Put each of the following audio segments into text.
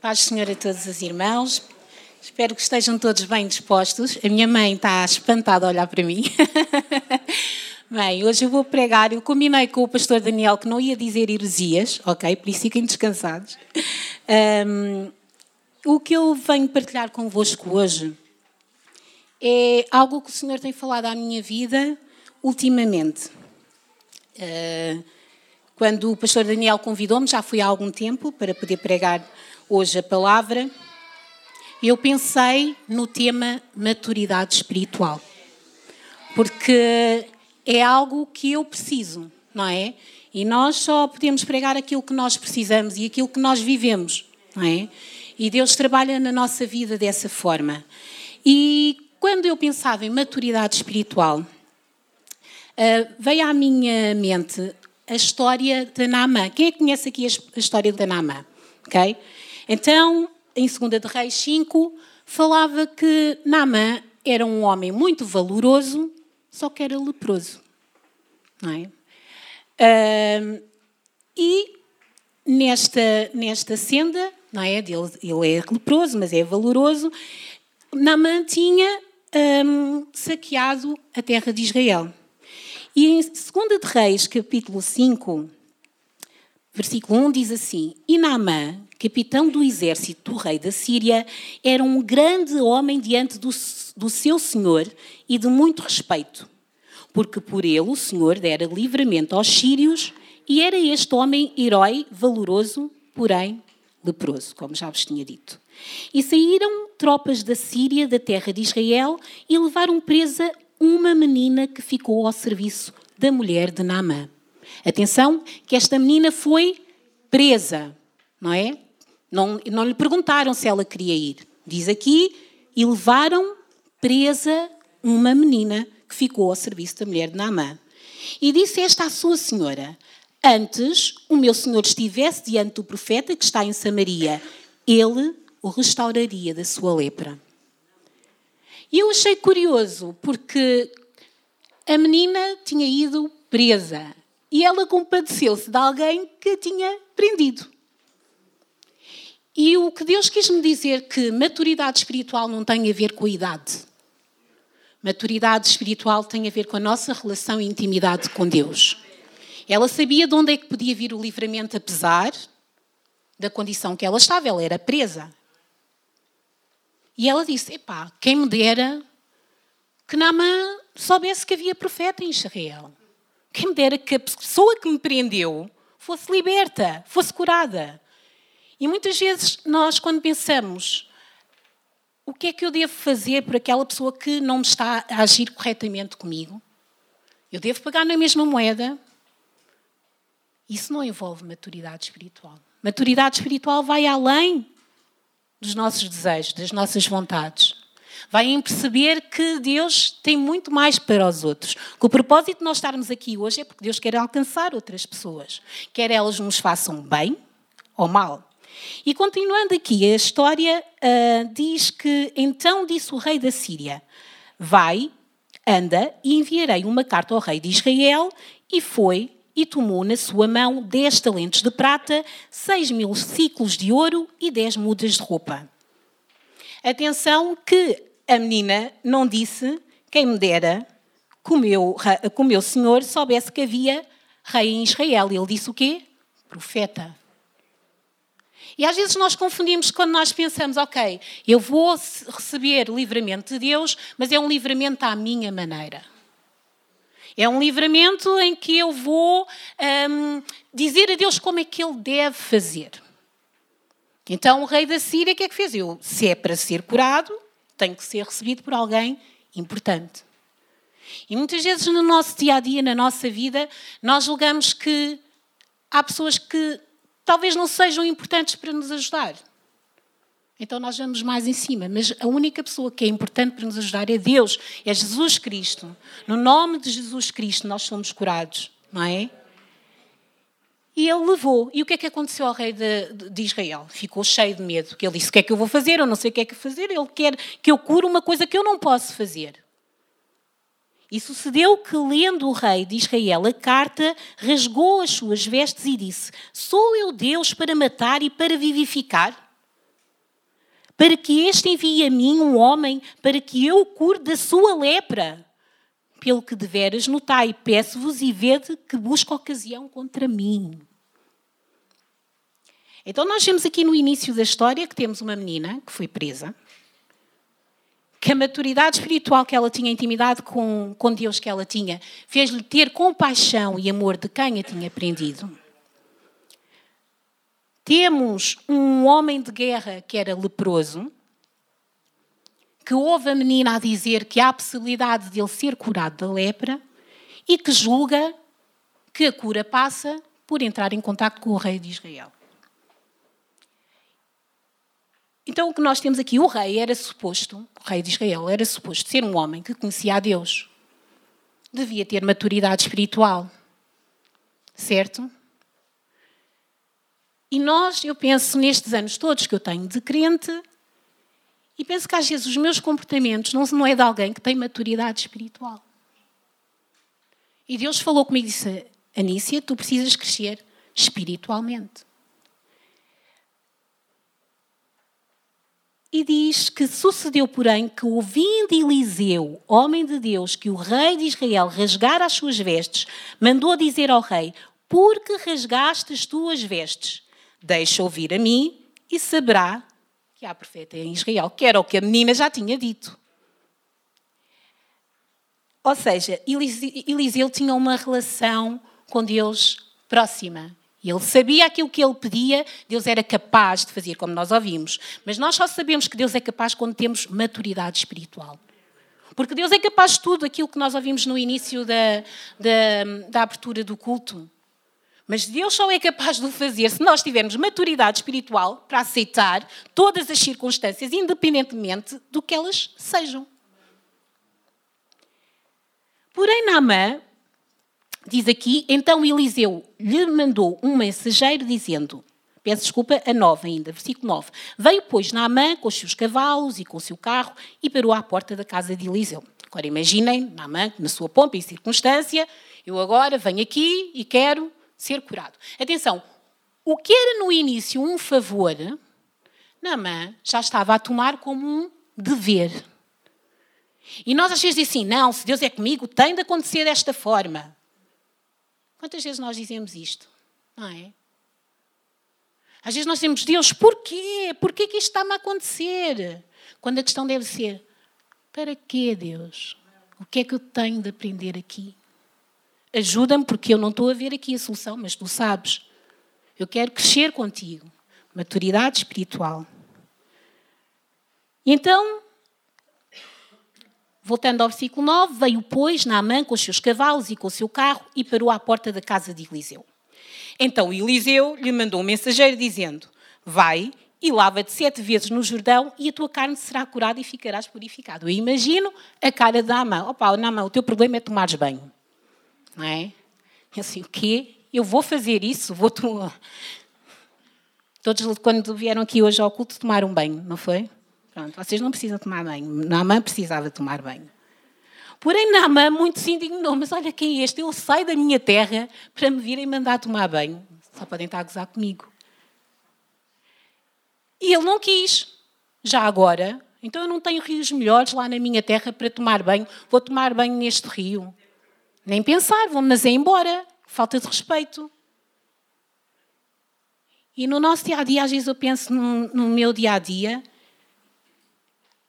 Paz Senhor a todos os irmãos. Espero que estejam todos bem dispostos. A minha mãe está espantada a olhar para mim. bem, hoje eu vou pregar. Eu combinei com o pastor Daniel que não ia dizer heresias, ok? Por isso fiquem descansados. Um, o que eu venho partilhar convosco hoje é algo que o Senhor tem falado à minha vida ultimamente. Uh, quando o pastor Daniel convidou-me, já fui há algum tempo para poder pregar hoje a palavra, eu pensei no tema maturidade espiritual. Porque é algo que eu preciso, não é? E nós só podemos pregar aquilo que nós precisamos e aquilo que nós vivemos, não é? E Deus trabalha na nossa vida dessa forma. E quando eu pensava em maturidade espiritual, uh, veio à minha mente a história de Naamã. Quem é que conhece aqui a história de Naamã? Okay? Então, em 2 de Reis 5, falava que Naamã era um homem muito valoroso, só que era leproso. Não é? Uh, e nesta, nesta senda, não é? Ele, ele é leproso, mas é valoroso. Naamã tinha um, saqueado a terra de Israel. E em 2 de Reis, capítulo 5, versículo 1, diz assim: E Naamã, capitão do exército do rei da Síria, era um grande homem diante do, do seu senhor e de muito respeito, porque por ele o senhor dera livramento aos sírios, e era este homem herói, valoroso, porém leproso, como já vos tinha dito. E saíram tropas da Síria, da terra de Israel, e levaram presa uma menina que ficou ao serviço da mulher de Naamã. Atenção, que esta menina foi presa, não é? Não, não lhe perguntaram se ela queria ir. Diz aqui, e levaram presa uma menina que ficou ao serviço da mulher de Naamã. E disse esta à sua senhora: Antes o meu senhor estivesse diante do profeta que está em Samaria, ele o restauraria da sua lepra. E eu achei curioso, porque a menina tinha ido presa e ela compadeceu-se de alguém que a tinha prendido. E o que Deus quis me dizer que maturidade espiritual não tem a ver com a idade. Maturidade espiritual tem a ver com a nossa relação e intimidade com Deus. Ela sabia de onde é que podia vir o livramento, apesar da condição que ela estava. Ela era presa. E ela disse: Epá, quem me dera que Naamã soubesse que havia profeta em Israel. Quem me dera que a pessoa que me prendeu fosse liberta, fosse curada. E muitas vezes nós, quando pensamos o que é que eu devo fazer por aquela pessoa que não está a agir corretamente comigo, eu devo pagar na mesma moeda. Isso não envolve maturidade espiritual. Maturidade espiritual vai além dos nossos desejos, das nossas vontades. Em perceber que Deus tem muito mais para os outros. Que o propósito de nós estarmos aqui hoje é porque Deus quer alcançar outras pessoas. Quer elas nos façam bem ou mal. E continuando aqui, a história uh, diz que então disse o rei da Síria: Vai, anda e enviarei uma carta ao rei de Israel. E foi e tomou na sua mão dez talentos de prata, seis mil ciclos de ouro e dez mudas de roupa. Atenção que a menina não disse quem me dera que o meu, que o meu senhor soubesse que havia rei em Israel. Ele disse o quê? Profeta. E às vezes nós confundimos quando nós pensamos, ok, eu vou receber livramento de Deus, mas é um livramento à minha maneira. É um livramento em que eu vou um, dizer a Deus como é que Ele deve fazer. Então o rei da Síria, o que é que fez? Eu, se é para ser curado, tem que ser recebido por alguém importante. E muitas vezes no nosso dia a dia, na nossa vida, nós julgamos que há pessoas que talvez não sejam importantes para nos ajudar. Então nós vamos mais em cima, mas a única pessoa que é importante para nos ajudar é Deus, é Jesus Cristo. No nome de Jesus Cristo nós somos curados, não é? E ele levou. E o que é que aconteceu ao rei de, de, Israel? Ficou cheio de medo. Ele disse: O que é que eu vou fazer? Eu não sei o que é que fazer. Ele quer que eu cure uma coisa que eu não posso fazer. E sucedeu que, lendo o rei de Israel a carta, rasgou as suas vestes e disse: Sou eu Deus para matar e para vivificar? para que este envie a mim um homem para que eu o cure da sua lepra. Pelo que deveras notai, peço-vos e vede que busca ocasião contra mim. Então, nós vemos aqui no início da história que temos uma menina que foi presa, que a maturidade espiritual que ela tinha, a intimidade com, com Deus que ela tinha, fez-lhe ter compaixão e amor de quem a tinha prendido. Temos um homem de guerra que era leproso, que ouve a menina a dizer que há a possibilidade de ele ser curado da lepra e que julga que a cura passa por entrar em contato com o rei de Israel. Então o que nós temos aqui, o rei era suposto, o rei de Israel era suposto ser um homem que conhecia a Deus. Devia ter maturidade espiritual. Certo? E nós, eu penso nestes anos todos que eu tenho de crente, e penso que às vezes os meus comportamentos não, não é de alguém que tem maturidade espiritual. E Deus falou comigo e disse: Anícia, tu precisas crescer espiritualmente. E diz que sucedeu, porém, que ouvindo Eliseu, homem de Deus, que o rei de Israel rasgara as suas vestes, mandou dizer ao rei: Por que rasgaste as tuas vestes? Deixa ouvir a mim e saberá que há profeta em Israel, que era o que a menina já tinha dito. Ou seja, Eliseu tinha uma relação com Deus próxima. Ele sabia aquilo que ele pedia, Deus era capaz de fazer, como nós ouvimos. Mas nós só sabemos que Deus é capaz quando temos maturidade espiritual. Porque Deus é capaz de tudo aquilo que nós ouvimos no início da, da, da abertura do culto. Mas Deus só é capaz de o fazer se nós tivermos maturidade espiritual para aceitar todas as circunstâncias, independentemente do que elas sejam. Porém, Naamã Diz aqui, então Eliseu lhe mandou um mensageiro dizendo, peço desculpa, a 9 ainda, versículo 9. Veio, pois, Naamã com os seus cavalos e com o seu carro e parou à porta da casa de Eliseu. Agora imaginem, Naamã, na sua pompa e circunstância, eu agora venho aqui e quero ser curado. Atenção, o que era no início um favor, Naamã já estava a tomar como um dever. E nós às vezes dizemos assim, não, se Deus é comigo, tem de acontecer desta forma. Quantas vezes nós dizemos isto? Não é? Às vezes nós dizemos, Deus, porquê? Porquê que isto está-me a acontecer? Quando a questão deve ser, para quê, Deus? O que é que eu tenho de aprender aqui? Ajuda-me, porque eu não estou a ver aqui a solução, mas tu sabes. Eu quero crescer contigo. Maturidade espiritual. Então, Voltando ao versículo 9, veio, pois, Naamã com os seus cavalos e com o seu carro e parou à porta da casa de Eliseu. Então Eliseu lhe mandou um mensageiro dizendo: Vai e lava-te sete vezes no Jordão e a tua carne será curada e ficarás purificado. Eu imagino a cara de Naamã. Opa, Naamã, o teu problema é tomares banho. Não é? E assim, o quê? Eu vou fazer isso? Vou. Todos, quando vieram aqui hoje ao culto, tomaram banho, não foi? Pronto, vocês não precisam tomar banho. Naamã precisava tomar banho. Porém, Naamã muito se indignou. Mas olha quem é este? Eu saio da minha terra para me virem mandar tomar banho. Só podem estar a gozar comigo. E ele não quis. Já agora, então eu não tenho rios melhores lá na minha terra para tomar banho. Vou tomar banho neste rio. Nem pensar, vou-me mas é embora. Falta de respeito. E no nosso dia a dia, às vezes eu penso no, no meu dia a dia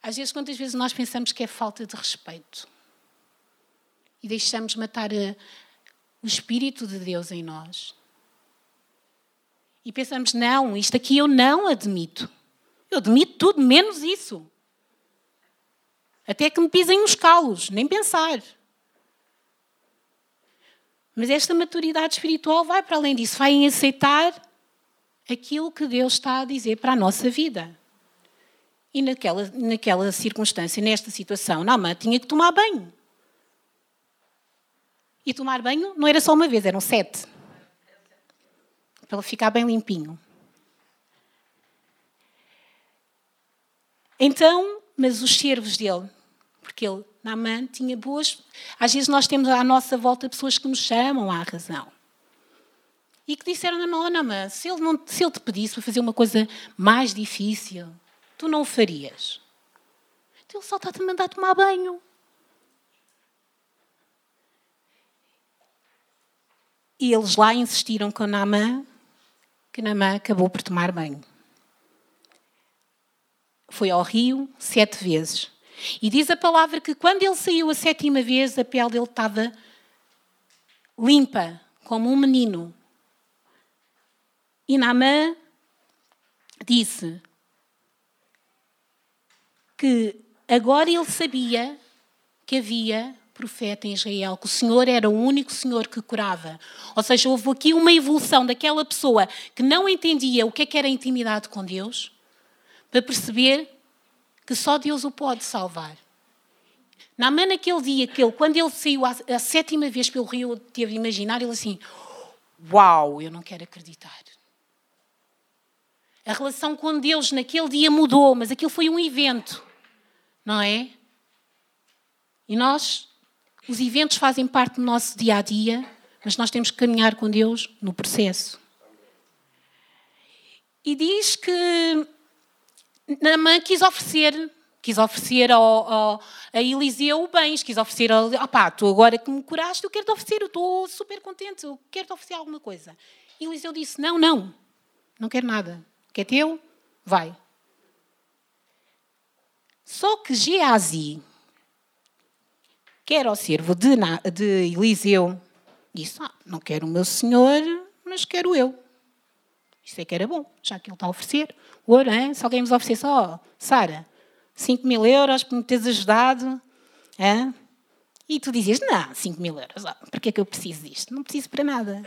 às vezes, quantas vezes nós pensamos que é falta de respeito e deixamos matar a, eh, o Espírito de Deus em nós. E pensamos, não, isto aqui eu não admito. Eu admito tudo, menos isso. Até que me pisem os calos, nem pensar. Mas esta maturidade espiritual vai para além disso, vai em aceitar aquilo que Deus está a dizer para a nossa vida. E naquela, naquela circunstância, nesta situação, Naamã tinha que tomar banho. E tomar banho não era só uma vez, eram sete. Para ele ficar bem limpinho. Então, mas os servos dele, porque ele, Naamã, tinha boas. Às vezes nós temos à nossa volta pessoas que nos chamam à razão. E que disseram: Não, Naamã, se ele, não, se ele te pedisse para fazer uma coisa mais difícil, tu não o farias? Então ele só está-te a mandar tomar banho. E eles lá insistiram com Naamã, que Naamã acabou por tomar banho. Foi ao rio sete vezes. E diz a palavra que quando ele saiu a sétima vez, a pele dele estava limpa, como um menino. E Naamã disse que agora ele sabia que havia profeta em Israel, que o Senhor era o único Senhor que curava. Ou seja, houve aqui uma evolução daquela pessoa que não entendia o que, é que era intimidade com Deus, para perceber que só Deus o pode salvar. Na manhã naquele dia, que ele, quando ele saiu a, a sétima vez pelo rio, teve imaginar, ele assim, uau, eu não quero acreditar. A relação com Deus naquele dia mudou, mas aquilo foi um evento, não é? E nós os eventos fazem parte do nosso dia a dia, mas nós temos que caminhar com Deus no processo. E diz que Naamã quis oferecer, quis oferecer ao, ao, a Eliseu bens, quis oferecer, a, ah pá, tu agora que me curaste, eu quero te oferecer, eu estou super contente, eu quero te oferecer alguma coisa. E Eliseu disse, não, não, não quero nada, que é teu, vai. Só que Geazi, que era o servo de, de Eliseu, disse: ah, Não quero o meu senhor, mas quero eu. Isso é que era bom, já que ele está a oferecer. Ouro, hein? se alguém nos oferecer só, Sara, 5 mil euros por me teres ajudado. Hein? E tu dizias: Não, 5 mil euros, oh, para que é que eu preciso disto? Não preciso para nada.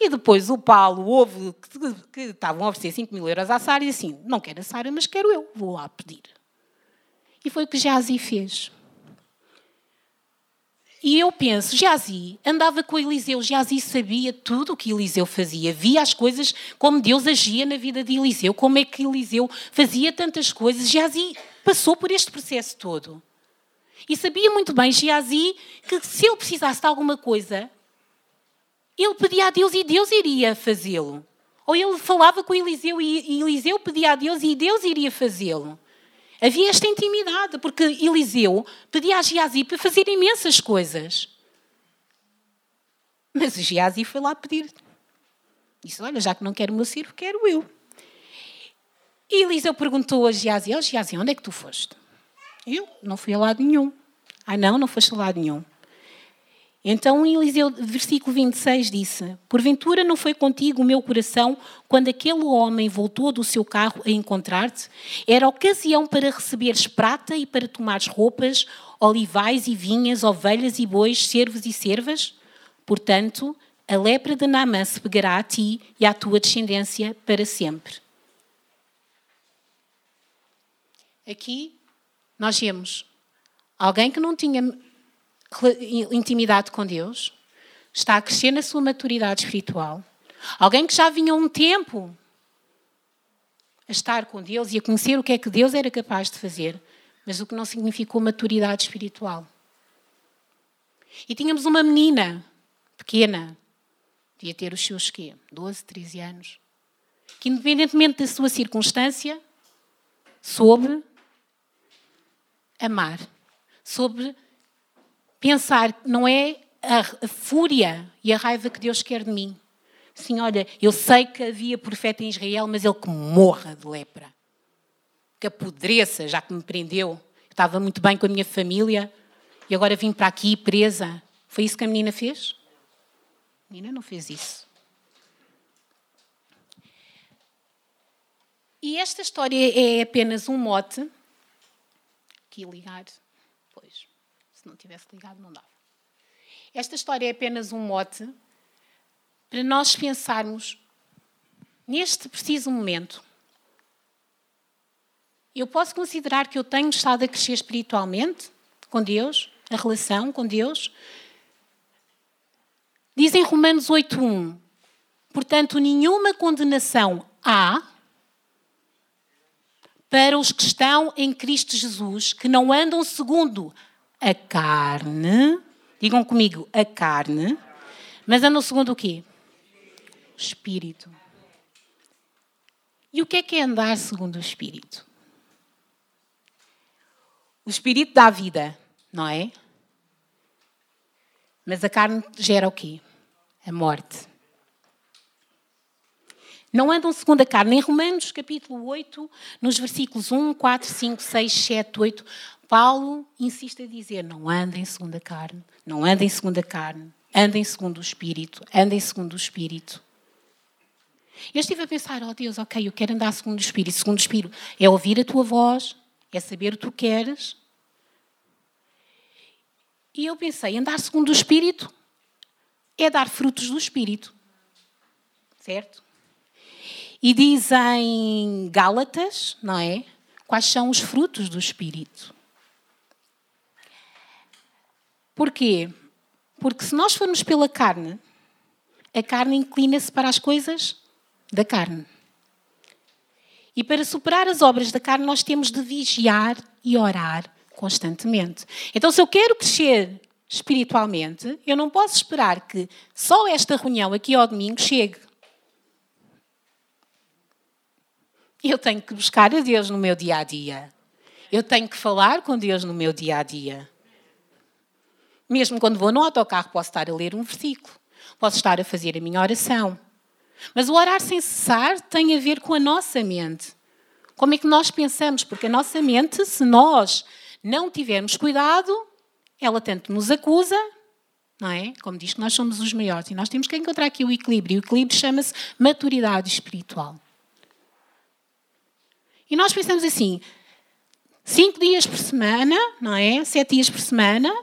E depois o Paulo ouve que, que estavam a oferecer 5 mil euros à Sara e assim: Não quero a Sara, mas quero eu, vou lá pedir. E foi o que Jazi fez. E eu penso, Jazi andava com Eliseu, Jazi sabia tudo o que Eliseu fazia, via as coisas como Deus agia na vida de Eliseu, como é que Eliseu fazia tantas coisas. Jazi passou por este processo todo. E sabia muito bem, Jazi, que se ele precisasse de alguma coisa, ele pedia a Deus e Deus iria fazê-lo. Ou ele falava com Eliseu e Eliseu pedia a Deus e Deus iria fazê-lo. Havia esta intimidade, porque Eliseu pedia a Geazi para fazer imensas coisas. Mas o Geazi foi lá pedir. Disse: Olha, já que não quero o meu servo, quero eu. E Eliseu perguntou a Geazi: Oh, Geazi, onde é que tu foste? Eu não fui a lado nenhum. Ah, não, não foste a lado nenhum. Então, Eliseu, versículo 26, disse: Porventura não foi contigo o meu coração quando aquele homem voltou do seu carro a encontrar-te? Era ocasião para receberes prata e para tomares roupas, olivais e vinhas, ovelhas e bois, servos e servas? Portanto, a lepra de Naamã se pegará a ti e à tua descendência para sempre. Aqui nós vemos alguém que não tinha intimidade com Deus, está a crescer na sua maturidade espiritual. Alguém que já vinha um tempo a estar com Deus e a conhecer o que é que Deus era capaz de fazer, mas o que não significou maturidade espiritual. E tínhamos uma menina pequena, devia ter os seus quê? 12, 13 anos, que independentemente da sua circunstância, soube amar, soube pensar, não é a, fúria e a raiva que Deus quer de mim. Sim, olha, eu sei que havia profeta em Israel, mas ele que morra de lepra. Que apodreça, já que me prendeu. Eu estava muito bem com a minha família e agora vim para aqui presa. Foi isso que a menina fez? A menina não fez isso. E esta história é apenas um mote. Aqui ligar. Não tivesse ligado, não dava. Esta história é apenas um mote para nós pensarmos neste preciso momento. Eu posso considerar que eu tenho estado a crescer espiritualmente com Deus, a relação com Deus. Diz em Romanos 8:1, portanto, nenhuma condenação há para os que estão em Cristo Jesus, que não andam segundo a carne, digam comigo, a carne, mas andam segundo o quê? O Espírito. E o que é que é andar segundo o Espírito? O espírito dá vida, não é? Mas a carne gera o quê? A morte. Não andam segundo a carne. Em Romanos, capítulo 8, nos versículos 1, 4, 5, 6, 7, 8, Paulo insiste a dizer: não andem segundo a carne, não andem segundo a carne, andem segundo o Espírito, andem segundo o Espírito. Eu estive a pensar, oh Deus, ok, eu quero andar segundo o Espírito. Segundo o Espírito é ouvir a tua voz, é saber o que tu queres. E eu pensei, andar segundo o Espírito é dar frutos do Espírito. Certo? E diz em Gálatas, não é? Quais são os frutos do Espírito? Porquê? Porque se nós formos pela carne, a carne inclina-se para as coisas da carne. E para superar as obras da carne, nós temos de vigiar e orar constantemente. Então, se eu quero crescer espiritualmente, eu não posso esperar que só esta reunião aqui ao domingo chegue. Eu tenho que buscar a Deus no meu dia a dia. Eu tenho que falar com Deus no meu dia a dia. Mesmo quando vou no autocarro, posso estar a ler um versículo, posso estar a fazer a minha oração. Mas o orar sem cessar tem a ver com a nossa mente. Como é que nós pensamos? Porque a nossa mente, se nós não tivermos cuidado, ela tanto nos acusa, não é? Como diz que nós somos os maiores. E nós temos que encontrar aqui o equilíbrio. O equilíbrio chama-se maturidade espiritual. E nós pensamos assim: cinco dias por semana, não é? Sete dias por semana,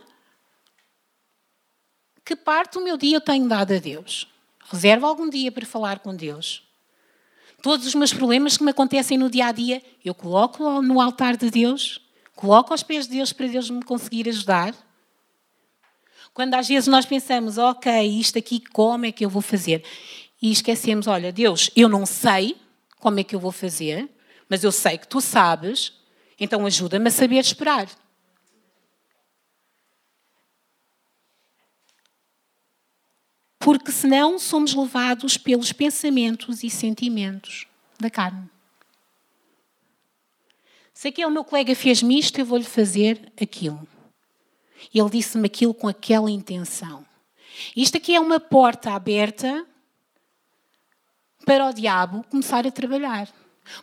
que parte do meu dia eu tenho dado a Deus? Reservo algum dia para falar com Deus. Todos os meus problemas que me acontecem no dia a dia, eu coloco no altar de Deus, coloco aos pés de Deus para Deus me conseguir ajudar. Quando às vezes nós pensamos, ok, isto aqui como é que eu vou fazer? E esquecemos, olha, Deus, eu não sei como é que eu vou fazer, mas eu sei que tu sabes, então ajuda-me a saber esperar. Porque senão somos levados pelos pensamentos e sentimentos da carne. Se aquele meu colega fez-me isto, eu vou-lhe fazer aquilo. Ele disse-me aquilo com aquela intenção. Isto aqui é uma porta aberta para o diabo começar a trabalhar.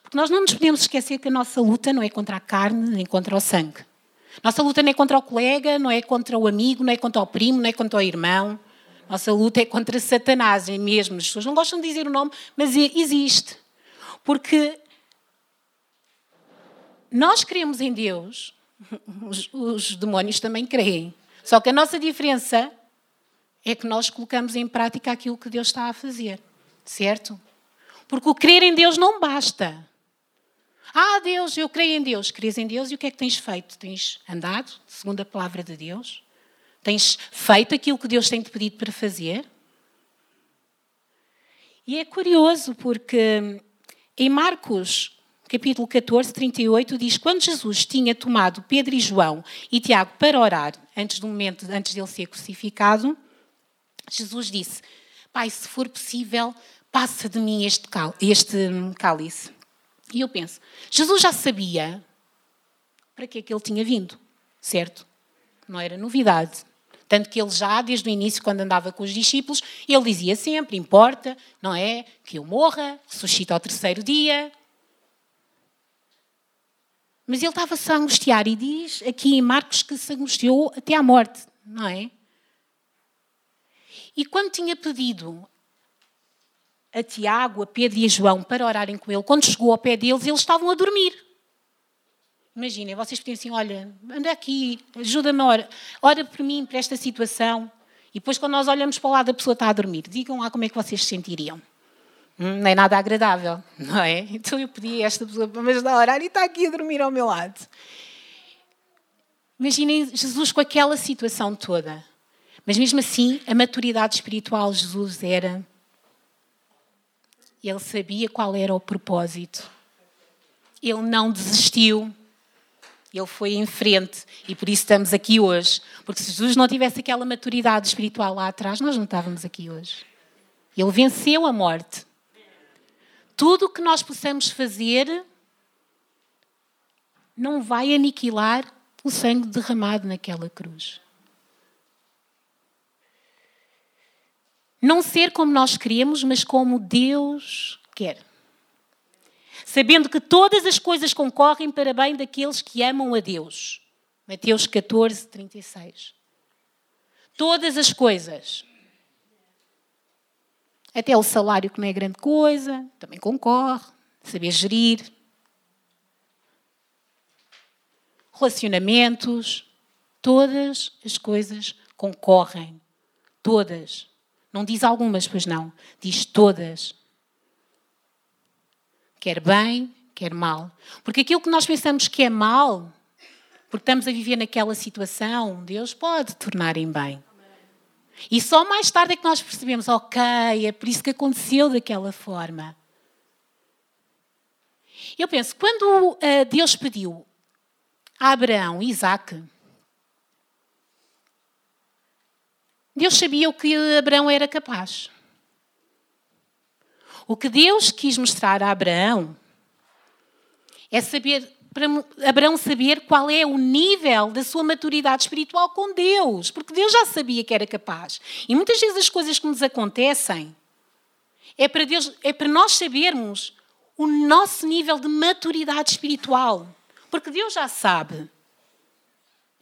Porque nós não nos podemos esquecer que a nossa luta não é contra a carne nem contra o sangue. Nossa luta não é contra o colega, não é contra o amigo, não é contra o primo, não é contra o irmão. Nossa luta é contra Satanás é mesmo. As pessoas não gostam de dizer o nome, mas existe. Porque nós cremos em Deus, os, os demónios também creem. Só que a nossa diferença é que nós colocamos em prática aquilo que Deus está a fazer. Certo? Porque o crer em Deus não basta. Ah, Deus, eu creio em Deus. Crês em Deus e o que é que tens feito? Tens andado segundo a palavra de Deus? Tens feito aquilo que Deus tem te pedido para fazer? E é curioso porque em Marcos, capítulo 14, 38, diz: Quando Jesus tinha tomado Pedro e João e Tiago para orar, antes do momento, antes dele ser crucificado, Jesus disse: Pai, se for possível, passa de mim este, este cálice. E eu penso: Jesus já sabia para que é que ele tinha vindo, certo? Não era novidade. Tanto que ele já, desde o início, quando andava com os discípulos, ele dizia sempre: importa, não é? Que eu morra, ressuscite ao terceiro dia. Mas ele estava-se a angustiar e diz aqui em Marcos que se angustiou até à morte, não é? E quando tinha pedido a Tiago, a Pedro e a João para orarem com ele, quando chegou ao pé deles, eles estavam a dormir. Imaginem, vocês podiam assim, olha, anda aqui, ajuda-me, ora, ora por mim, para esta situação. E depois, quando nós olhamos para o lado, a pessoa está a dormir. Digam lá como é que vocês se sentiriam. Hum, não é nada agradável, não é? Então eu pedi a esta pessoa para me ajudar a orar e está aqui a dormir ao meu lado. Imaginem Jesus com aquela situação toda. Mas mesmo assim, a maturidade espiritual de Jesus era. Ele sabia qual era o propósito. Ele não desistiu. Ele foi em frente e por isso estamos aqui hoje. Porque se Jesus não tivesse aquela maturidade espiritual lá atrás, nós não estávamos aqui hoje. Ele venceu a morte. Tudo o que nós possamos fazer não vai aniquilar o sangue derramado naquela cruz. Não ser como nós queremos, mas como Deus quer. Sabendo que todas as coisas concorrem para bem daqueles que amam a Deus. Mateus 14, 36. Todas as coisas. Até o salário, que não é grande coisa, também concorre. Saber gerir. Relacionamentos. Todas as coisas concorrem. Todas. Não diz algumas, pois não. Diz todas. Quer bem, quer mal. Porque aquilo que nós pensamos que é mal, porque estamos a viver naquela situação, Deus pode tornar em bem. E só mais tarde é que nós percebemos, ok, é por isso que aconteceu daquela forma. Eu penso, quando uh, Deus pediu a Abraão Isaac, Deus sabia o que Abraão era capaz. O que Deus quis mostrar a Abraão é saber para Abraão saber qual é o nível da sua maturidade espiritual com Deus, porque Deus já sabia que era capaz. E muitas vezes as coisas que nos acontecem é para Deus, é para nós sabermos o nosso nível de maturidade espiritual, porque Deus já sabe.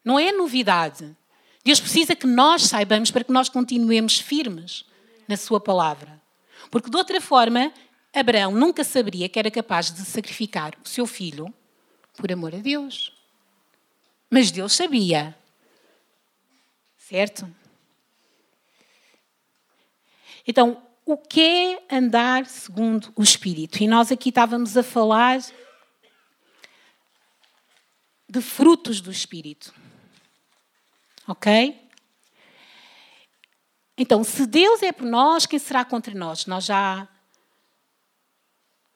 Não é novidade. Deus precisa que nós saibamos para que nós continuemos firmes na Sua palavra. Porque de outra forma, Abraão nunca saberia que era capaz de sacrificar o seu filho por amor a Deus. Mas Deus sabia. Certo? Então, o que é andar segundo o Espírito? E nós aqui estávamos a falar de frutos do Espírito. Ok? Então, se Deus é por nós, quem será contra nós? Nós já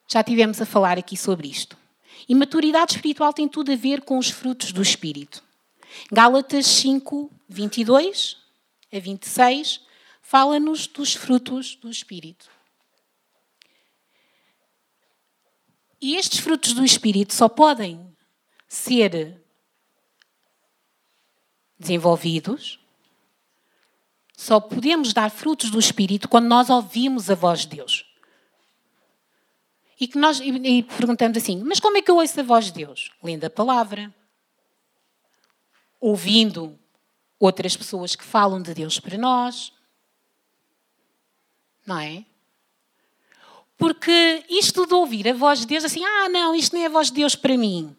já tivemos a falar aqui sobre isto. E maturidade espiritual tem tudo a ver com os frutos do Espírito. Gálatas 5, 22 a 26 fala-nos dos frutos do Espírito. E estes frutos do Espírito só podem ser desenvolvidos, só podemos dar frutos do Espírito quando nós ouvimos a voz de Deus. E que nós e, e perguntamos assim: mas como é que eu ouço a voz de Deus? Lendo a palavra, ouvindo outras pessoas que falam de Deus para nós. Não é? Porque isto de ouvir a voz de Deus, assim, ah, não, isto nem é a voz de Deus para mim.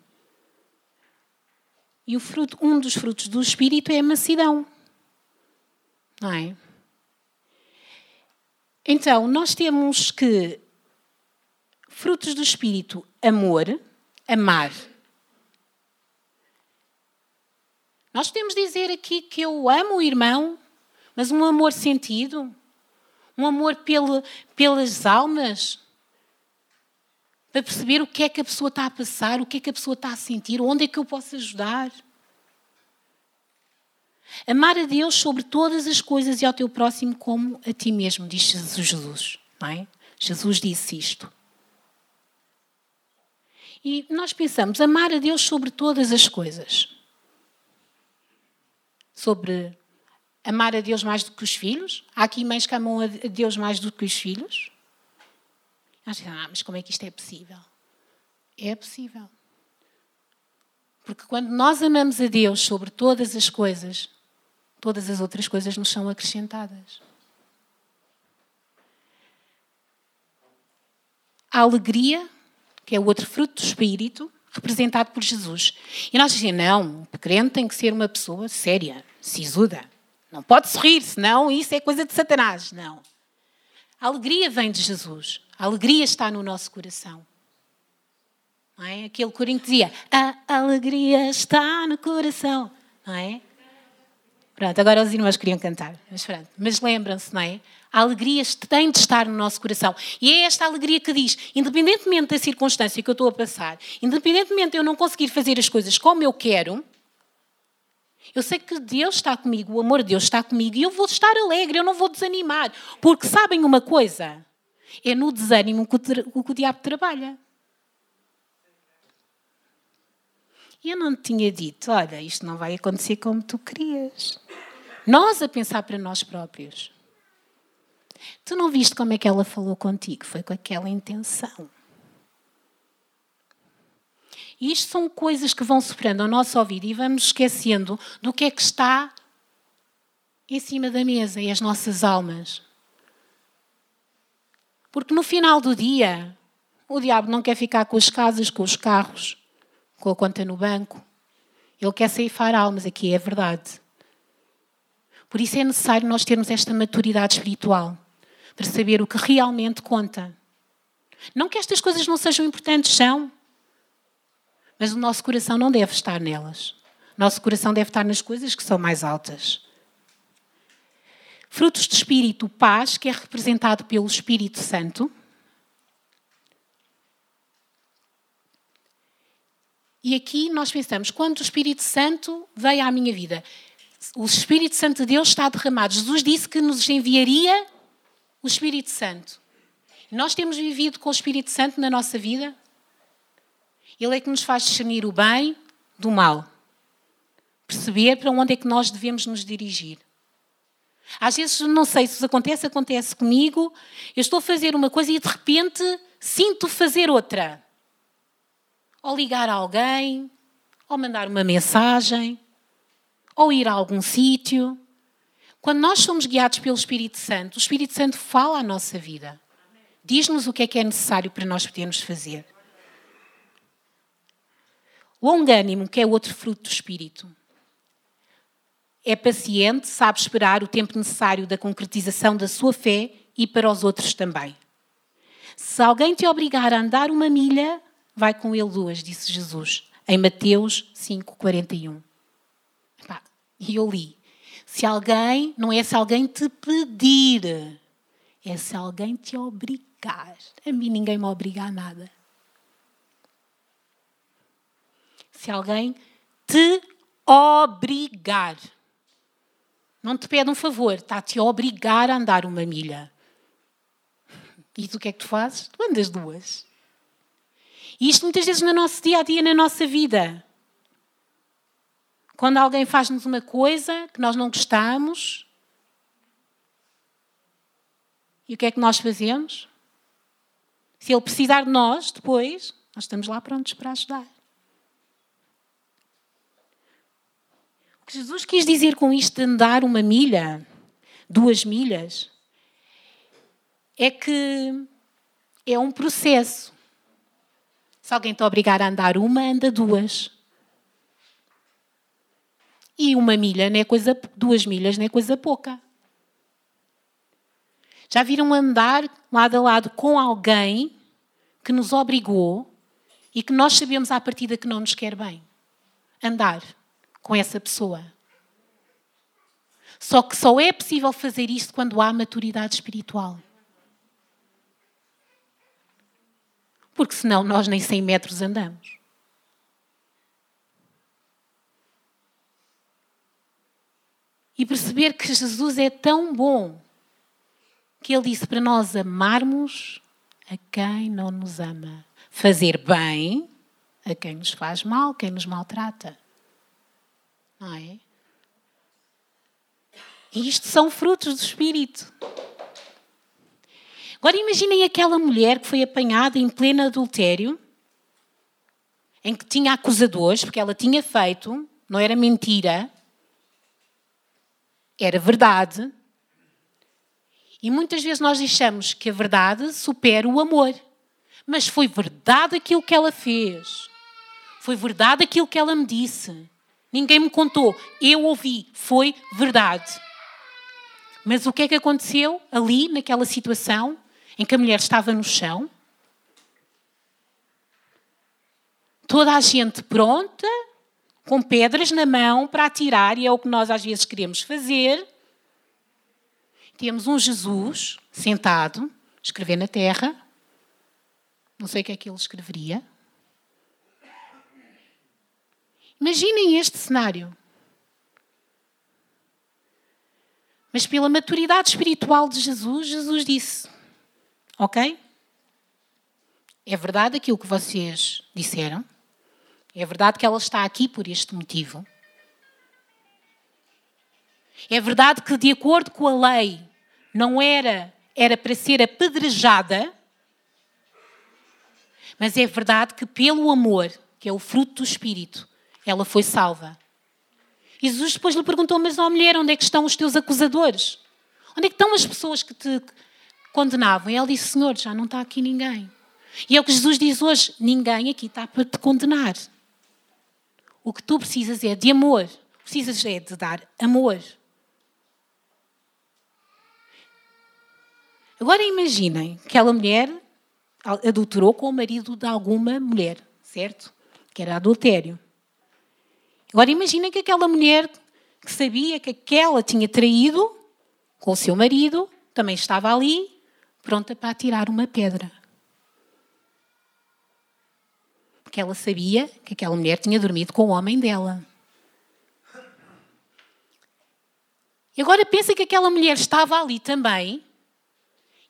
E o fruto, um dos frutos do Espírito é a mansidão. Não é? Então, nós temos que frutos do Espírito, amor, amar. Nós podemos dizer aqui que eu amo o irmão, mas um amor sentido, um amor pelo, pelas almas, para perceber o que é que a pessoa está a passar, o que é que a pessoa está a sentir, onde é que eu posso ajudar. Amar a Deus sobre todas as coisas e ao teu próximo como a ti mesmo, diz Jesus. Não é? Jesus disse isto. E nós pensamos amar a Deus sobre todas as coisas. Sobre amar a Deus mais do que os filhos. Há aqui mães que amam a Deus mais do que os filhos. Nós dizemos, ah, mas como é que isto é possível? É possível. Porque quando nós amamos a Deus sobre todas as coisas, todas as outras coisas nos são acrescentadas. A alegria, que é o outro fruto do Espírito, representado por Jesus. E nós dizemos, não, o crente tem que ser uma pessoa séria, sisuda. Não pode sorrir, senão isso é coisa de Satanás. Não. A alegria vem de Jesus. A alegria está no nosso coração. Não é? Aquele corinho que dizia: A alegria está no coração. Não é? Pronto, agora os irmãos queriam cantar. Mas, pronto. mas lembram-se, não é? A alegria tem de estar no nosso coração. E é esta alegria que diz: independentemente da circunstância que eu estou a passar, independentemente de eu não conseguir fazer as coisas como eu quero, eu sei que Deus está comigo, o amor de Deus está comigo e eu vou estar alegre, eu não vou desanimar. Porque sabem uma coisa? É no desânimo que o, que o diabo trabalha. E eu não te tinha dito: olha, isto não vai acontecer como tu querias. Nós a pensar para nós próprios. Tu não viste como é que ela falou contigo? Foi com aquela intenção. E isto são coisas que vão sofrendo ao nosso ouvido e vamos esquecendo do que é que está em cima da mesa e as nossas almas. Porque no final do dia, o diabo não quer ficar com as casas, com os carros, com a conta no banco. Ele quer ceifar almas, aqui é verdade. Por isso é necessário nós termos esta maturidade espiritual para saber o que realmente conta. Não que estas coisas não sejam importantes, são. Mas o nosso coração não deve estar nelas. Nosso coração deve estar nas coisas que são mais altas. Frutos de espírito, paz, que é representado pelo Espírito Santo. E aqui nós pensamos, quando o Espírito Santo veio à minha vida, o Espírito Santo de Deus está derramado. Jesus disse que nos enviaria o Espírito Santo. Nós temos vivido com o Espírito Santo na nossa vida? Ele é que nos faz discernir o bem do mal. Perceber para onde é que nós devemos nos dirigir. Às vezes, não sei se isso acontece, acontece comigo. Eu estou a fazer uma coisa e de repente sinto fazer outra. Ou ligar a alguém, ou mandar uma mensagem, ou ir a algum sítio. Quando nós somos guiados pelo Espírito Santo, o Espírito Santo fala a nossa vida. Diz-nos o que é que é necessário para nós podermos fazer. Longânimo, que é outro fruto do Espírito. É paciente, sabe esperar o tempo necessário da concretização da sua fé e para os outros também. Se alguém te obrigar a andar uma milha, vai com ele duas, disse Jesus, em Mateus 5,41. E eu li. Se alguém, não é se alguém te pedir, é se alguém te obrigar. A mim ninguém me obriga a nada. se alguém te obrigar. Não te pede um favor, está-te a obrigar a andar uma milha. E tu o que é que tu fazes? Tu andas duas. E isto muitas vezes no nosso dia a dia, na nossa vida. Quando alguém faz-nos uma coisa que nós não gostamos, e o que é que nós fazemos? Se ele precisar de nós, depois, nós estamos lá prontos para ajudar. que Jesus quis dizer com isto de andar uma milha, duas milhas, é que é um processo. Se alguém te obrigar a andar uma, anda duas. E uma milha não é coisa, duas milhas não é coisa pouca. Já viram andar lado a lado com alguém que nos obrigou e que nós sabemos à partida que não nos quer bem? Andar com essa pessoa. Só que só é possível fazer isto quando há maturidade espiritual. Porque senão nós nem 100 metros andamos. E perceber que Jesus é tão bom que Ele disse para nós amarmos a quem não nos ama. Fazer bem a quem nos faz mal, quem nos maltrata. Não é? E isto são frutos do Espírito. Agora imaginem aquela mulher que foi apanhada em pleno adultério, em que tinha acusadores, porque ela tinha feito, não era mentira, era verdade. E muitas vezes nós deixamos que a verdade supera o amor. Mas foi verdade aquilo que ela fez. Foi verdade aquilo que ela me disse. Ninguém me contou. Eu ouvi. Foi verdade. Mas o que é que aconteceu ali, naquela situação, em que a mulher estava no chão? Toda a gente pronta, com pedras na mão para atirar, e é o que nós às vezes queremos fazer. Temos um Jesus sentado, escrever na terra. Não sei o que é que ele escreveria. Imaginem este cenário. Mas pela maturidade espiritual de Jesus, Jesus disse: Ok? É verdade aquilo que vocês disseram. É verdade que ela está aqui por este motivo. É verdade que, de acordo com a lei, não era, era para ser apedrejada, mas é verdade que, pelo amor, que é o fruto do Espírito, ela foi salva. Jesus depois lhe perguntou: Mas, ó mulher, onde é que estão os teus acusadores? Onde é que estão as pessoas que te condenavam? E ela disse: Senhor, já não está aqui ninguém. E é o que Jesus diz hoje: ninguém aqui está para te condenar. O que tu precisas é de amor. Precisas é de dar amor. Agora imaginem que aquela mulher adulterou com o marido de alguma mulher, certo? Que era adultério. Agora imaginem que aquela mulher que sabia que aquela tinha traído com o seu marido também estava ali, pronta para atirar uma pedra. Porque ela sabia que aquela mulher tinha dormido com o homem dela. E agora pensa que aquela mulher estava ali também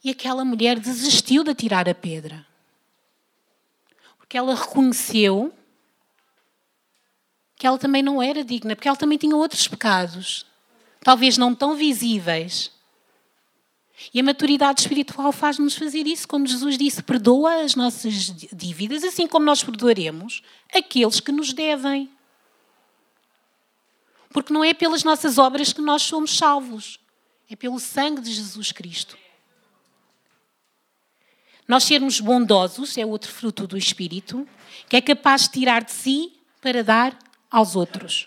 e aquela mulher desistiu de tirar a pedra. Porque ela reconheceu que ela também não era digna, porque ela também tinha outros pecados, talvez não tão visíveis. E a maturidade espiritual faz-nos fazer isso, como Jesus disse: perdoa as nossas dívidas, assim como nós perdoaremos aqueles que nos devem. Porque não é pelas nossas obras que nós somos salvos, é pelo sangue de Jesus Cristo. Nós sermos bondosos é outro fruto do Espírito, que é capaz de tirar de si para dar aos outros.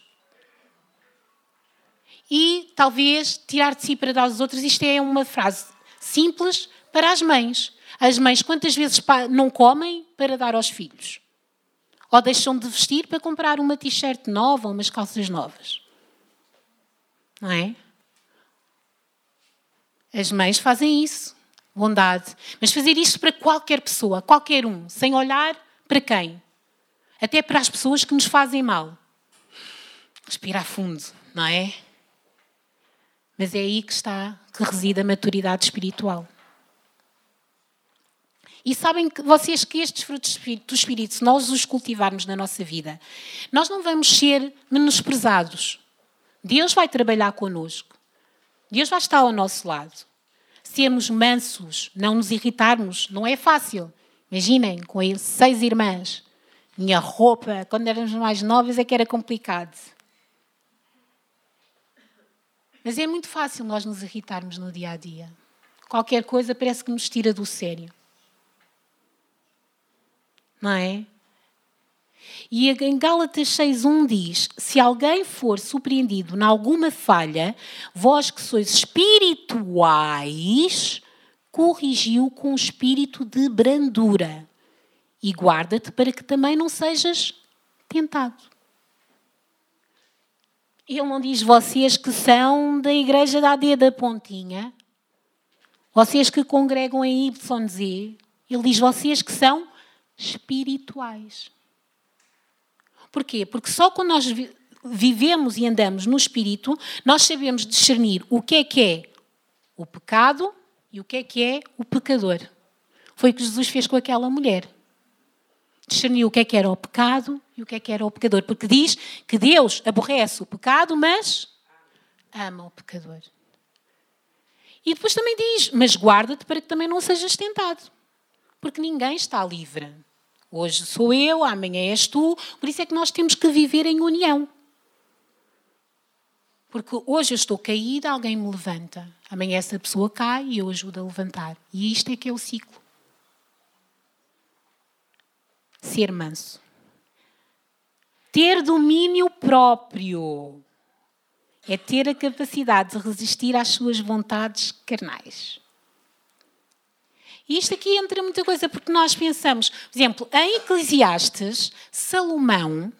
E talvez tirar de si para dar aos outros, isto é uma frase simples para as mães. As mães quantas vezes não comem para dar aos filhos? Ou deixam de vestir para comprar uma t-shirt nova, umas calças novas? Não é? As mães fazem isso bondade. Mas fazer isto para qualquer pessoa, qualquer um, sem olhar para quem? Até para as pessoas que nos fazem mal. Respirar fundo, não é? Mas é aí que está, que reside a maturidade espiritual. E sabem que vocês que estes frutos do Espírito, se nós os cultivarmos na nossa vida, nós não vamos ser menosprezados. Deus vai trabalhar connosco. Deus vai estar ao nosso lado sermos mansos, não nos irritarmos, não é fácil. Imaginem, com seis irmãs, minha roupa, quando éramos mais novas é que era complicado. Mas é muito fácil nós nos irritarmos no dia a dia. Qualquer coisa parece que nos tira do sério. Não é? E em Gálatas 6.1 diz: Se alguém for surpreendido em alguma falha, vós que sois espirituais, corrigiu com espírito de brandura e guarda-te para que também não sejas tentado. Ele não diz vocês que são da igreja da AD da Pontinha, vocês que congregam em YZ, ele diz vocês que são espirituais. Porquê? Porque só quando nós vivemos e andamos no Espírito, nós sabemos discernir o que é que é o pecado e o que é que é o pecador. Foi o que Jesus fez com aquela mulher. Discerniu o que é que era o pecado e o que é que era o pecador. Porque diz que Deus aborrece o pecado, mas ama o pecador. E depois também diz: Mas guarda-te para que também não sejas tentado. Porque ninguém está livre. Hoje sou eu, amanhã és tu, por isso é que nós temos que viver em união. Porque hoje eu estou caída, alguém me levanta. Amanhã essa pessoa cai e eu ajudo a levantar. E isto é que é o ciclo. Ser manso. Ter domínio próprio é ter a capacidade de resistir às suas vontades carnais. E isto aqui entra muita coisa, porque nós pensamos, por exemplo, em Eclesiastes, Salomão,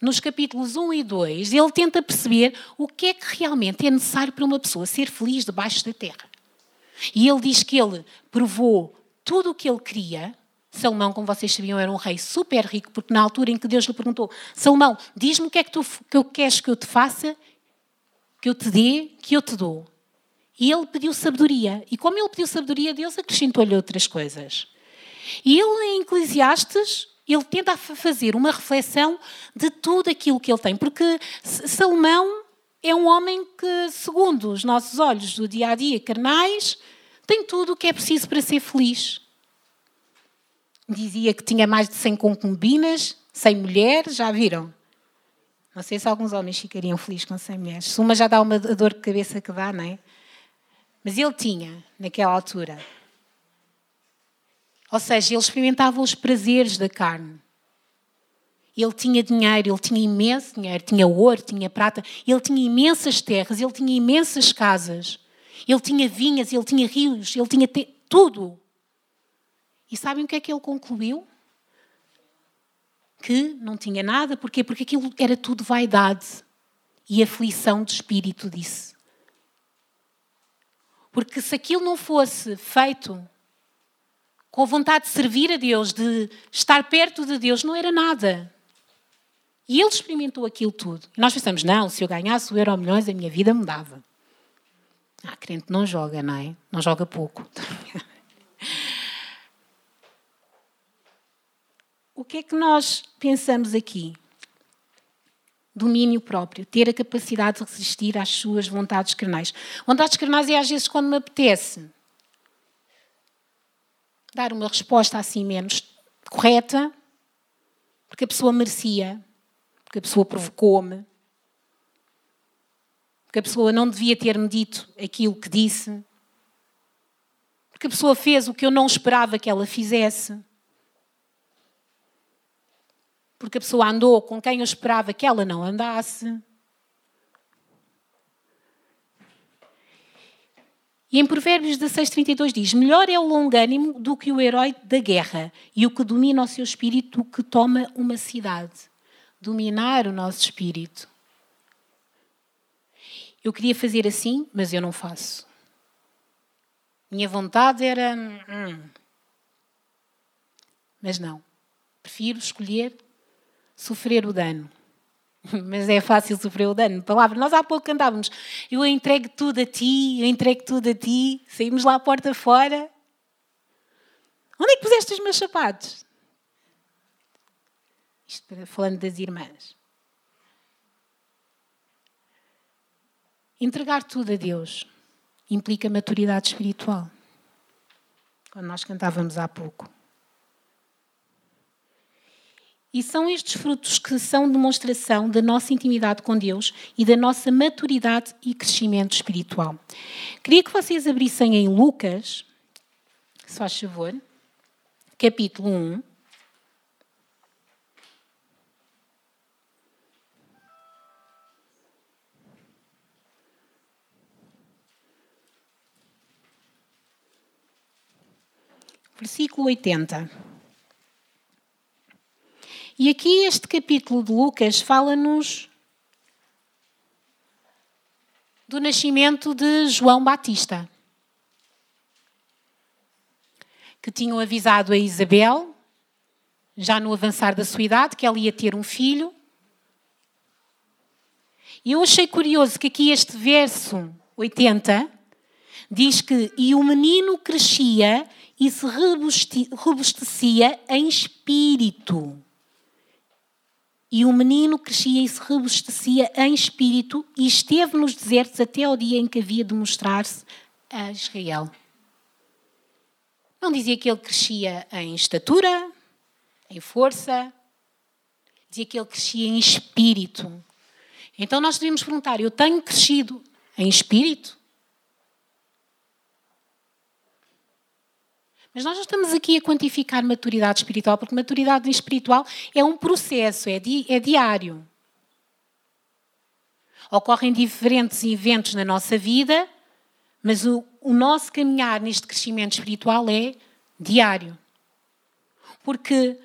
nos capítulos 1 e 2, ele tenta perceber o que é que realmente é necessário para uma pessoa ser feliz debaixo da terra. E ele diz que ele provou tudo o que ele queria. Salomão, como vocês sabiam, era um rei super rico, porque na altura em que Deus lhe perguntou: Salomão, diz-me o que é que tu que eu queres que eu te faça, que eu te dê, que eu te dou. E ele pediu sabedoria. E como ele pediu sabedoria, Deus acrescentou-lhe outras coisas. E ele, em Eclesiastes, ele tenta fazer uma reflexão de tudo aquilo que ele tem, porque Salomão é um homem que, segundo os nossos olhos do dia a dia carnais, tem tudo o que é preciso para ser feliz. Dizia que tinha mais de 100 concubinas, 100 mulheres, já viram? Não sei se alguns homens ficariam felizes com 100 mulheres. Se uma já dá uma dor de cabeça que dá, não é? Mas ele tinha, naquela altura. Ou seja, ele experimentava os prazeres da carne. Ele tinha dinheiro, ele tinha imenso dinheiro, tinha ouro, tinha prata, ele tinha imensas terras, ele tinha imensas casas, ele tinha vinhas, ele tinha rios, ele tinha tudo. E sabem o que é que ele concluiu? Que não tinha nada, porquê? Porque aquilo era tudo vaidade e aflição de espírito, disse. Porque se aquilo não fosse feito com vontade de servir a Deus, de estar perto de Deus, não era nada. E ele experimentou aquilo tudo. E nós pensamos, não, se eu ganhasse o Euro Milhões, a minha vida mudava. Ah, crente não joga, não é? Não joga pouco. o que é que nós pensamos aqui? Domínio próprio, ter a capacidade de resistir às suas vontades carnais. Vontades carnais é às vezes quando me apetece dar uma resposta assim menos correta, porque a pessoa merecia, porque a pessoa provocou-me, porque a pessoa não devia ter-me dito aquilo que disse, porque a pessoa fez o que eu não esperava que ela fizesse, porque a pessoa andou com quem eu esperava que ela não andasse. E em Provérbios 16, 32 diz: Melhor é o longânimo do que o herói da guerra, e o que domina o seu espírito do que toma uma cidade dominar o nosso espírito. Eu queria fazer assim, mas eu não faço. Minha vontade era. Hum, mas não. Prefiro escolher sofrer o dano. Mas é fácil sofrer o dano. Palavra, nós há pouco cantávamos. Eu entrego tudo a ti, eu entrego tudo a ti. Saímos lá à porta fora. Onde é que puseste os meus sapatos? Isto falando das irmãs. Entregar tudo a Deus implica maturidade espiritual. Quando nós cantávamos há pouco. E são estes frutos que são demonstração da nossa intimidade com Deus e da nossa maturidade e crescimento espiritual. Queria que vocês abrissem em Lucas, se faz favor, capítulo 1. versículo 80. E aqui este capítulo de Lucas fala-nos do nascimento de João Batista, que tinham avisado a Isabel, já no avançar da sua idade, que ela ia ter um filho. E eu achei curioso que aqui este verso 80 diz que e o menino crescia e se robustecia em espírito. E o menino crescia e se robustecia em espírito e esteve nos desertos até ao dia em que havia de mostrar-se a Israel. Não dizia que ele crescia em estatura, em força, dizia que ele crescia em espírito. Então nós devemos perguntar: eu tenho crescido em espírito? Mas nós não estamos aqui a quantificar maturidade espiritual, porque maturidade espiritual é um processo, é, di é diário. Ocorrem diferentes eventos na nossa vida, mas o, o nosso caminhar neste crescimento espiritual é diário. Porque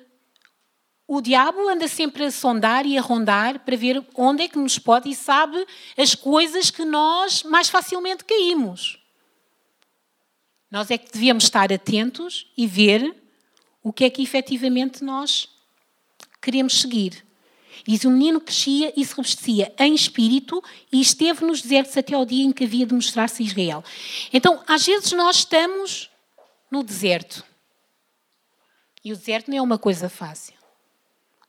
o diabo anda sempre a sondar e a rondar para ver onde é que nos pode e sabe as coisas que nós mais facilmente caímos. Nós é que devíamos estar atentos e ver o que é que efetivamente nós queremos seguir. Diz: o menino crescia e se robustecia em espírito e esteve nos desertos até ao dia em que havia de mostrar-se Israel. Então, às vezes nós estamos no deserto. E o deserto não é uma coisa fácil.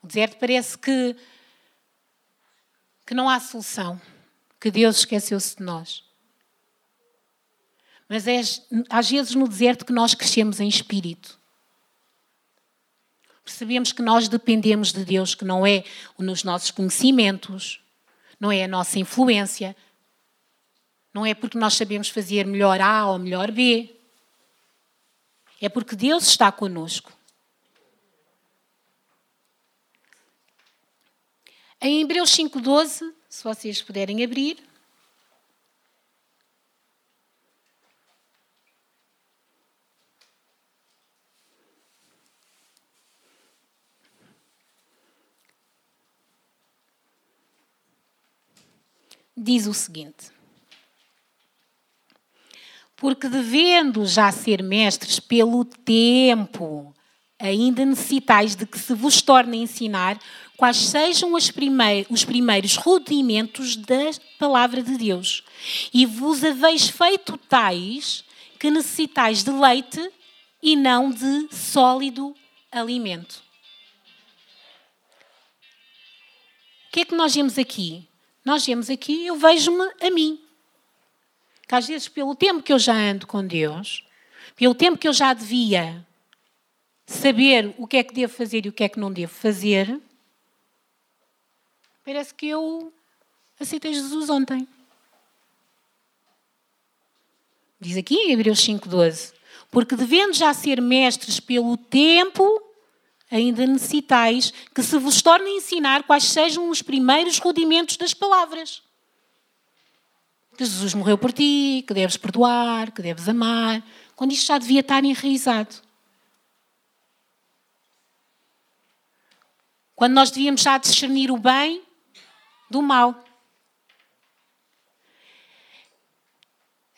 deserto parece que, que não há solução, que Deus esqueceu-se de nós. Mas é às vezes no deserto que nós crescemos em espírito. Percebemos que nós dependemos de Deus, que não é nos nossos conhecimentos, não é a nossa influência, não é porque nós sabemos fazer melhor A ou melhor B. É porque Deus está conosco. Em Hebreus 5,12, se vocês puderem abrir. Diz o seguinte: Porque devendo já ser mestres pelo tempo, ainda necessitais de que se vos torne a ensinar quais sejam os primeiros rudimentos da palavra de Deus. E vos haveis feito tais que necessitais de leite e não de sólido alimento. O que é que nós vemos aqui? Nós vemos aqui, eu vejo-me a mim. Que às vezes, pelo tempo que eu já ando com Deus, pelo tempo que eu já devia saber o que é que devo fazer e o que é que não devo fazer, parece que eu aceitei Jesus ontem. Diz aqui em Hebreus 5,12: Porque devendo já ser mestres pelo tempo ainda necessitais que se vos torne a ensinar quais sejam os primeiros rudimentos das palavras. Que Jesus morreu por ti, que deves perdoar, que deves amar, quando isto já devia estar enraizado. Quando nós devíamos já discernir o bem do mal.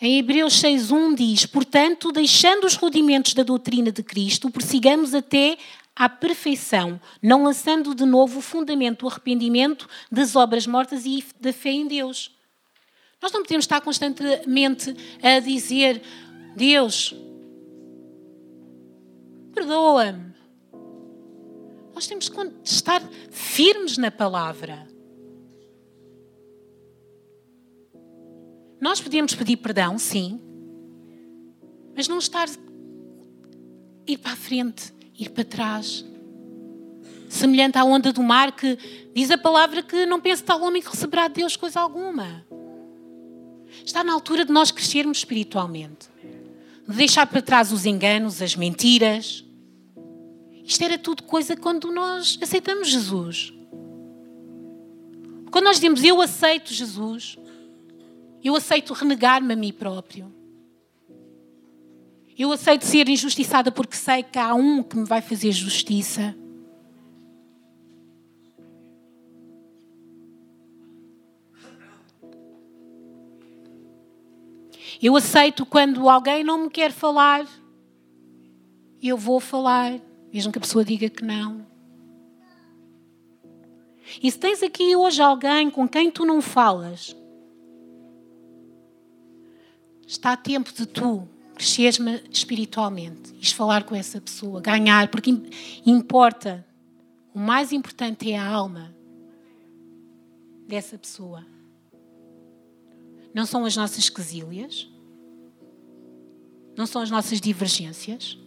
Em Hebreus 6.1 diz, portanto, deixando os rudimentos da doutrina de Cristo, prossigamos até à perfeição, não lançando de novo o fundamento do arrependimento das obras mortas e da fé em Deus. Nós não podemos estar constantemente a dizer: Deus, perdoa-me. Nós temos que estar firmes na palavra. Nós podemos pedir perdão, sim, mas não estar ir para a frente ir para trás. Semelhante à onda do mar que diz a palavra que não pense tal homem que receberá de Deus coisa alguma. Está na altura de nós crescermos espiritualmente. De deixar para trás os enganos, as mentiras. Isto era tudo coisa quando nós aceitamos Jesus. Quando nós dizemos eu aceito Jesus, eu aceito renegar-me a mim próprio. Eu aceito ser injustiçada porque sei que há um que me vai fazer justiça. Eu aceito quando alguém não me quer falar, eu vou falar, mesmo que a pessoa diga que não. E se tens aqui hoje alguém com quem tu não falas, está a tempo de tu crescer-me espiritualmente, e falar com essa pessoa, ganhar, porque importa. O mais importante é a alma dessa pessoa. Não são as nossas quesílias, não são as nossas divergências.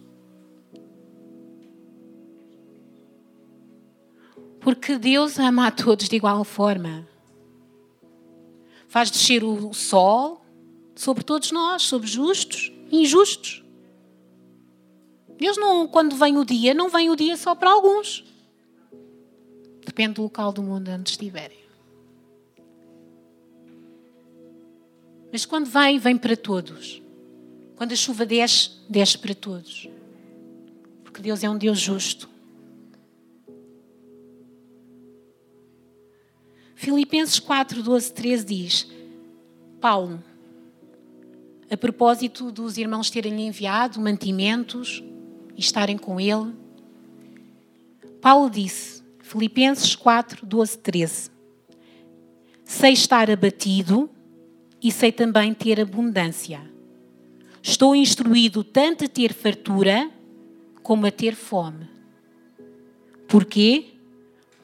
Porque Deus ama a todos de igual forma. Faz descer o sol sobre todos nós, sobre justos injustos. Deus não, quando vem o dia, não vem o dia só para alguns. Depende do local do mundo onde estiverem. Mas quando vem, vem para todos. Quando a chuva desce, desce para todos. Porque Deus é um Deus justo. Filipenses 4, 12, 13 diz: Paulo, a propósito dos irmãos terem enviado mantimentos e estarem com ele. Paulo disse, Filipenses 4, 12, 13: Sei estar abatido e sei também ter abundância. Estou instruído tanto a ter fartura como a ter fome. Porquê?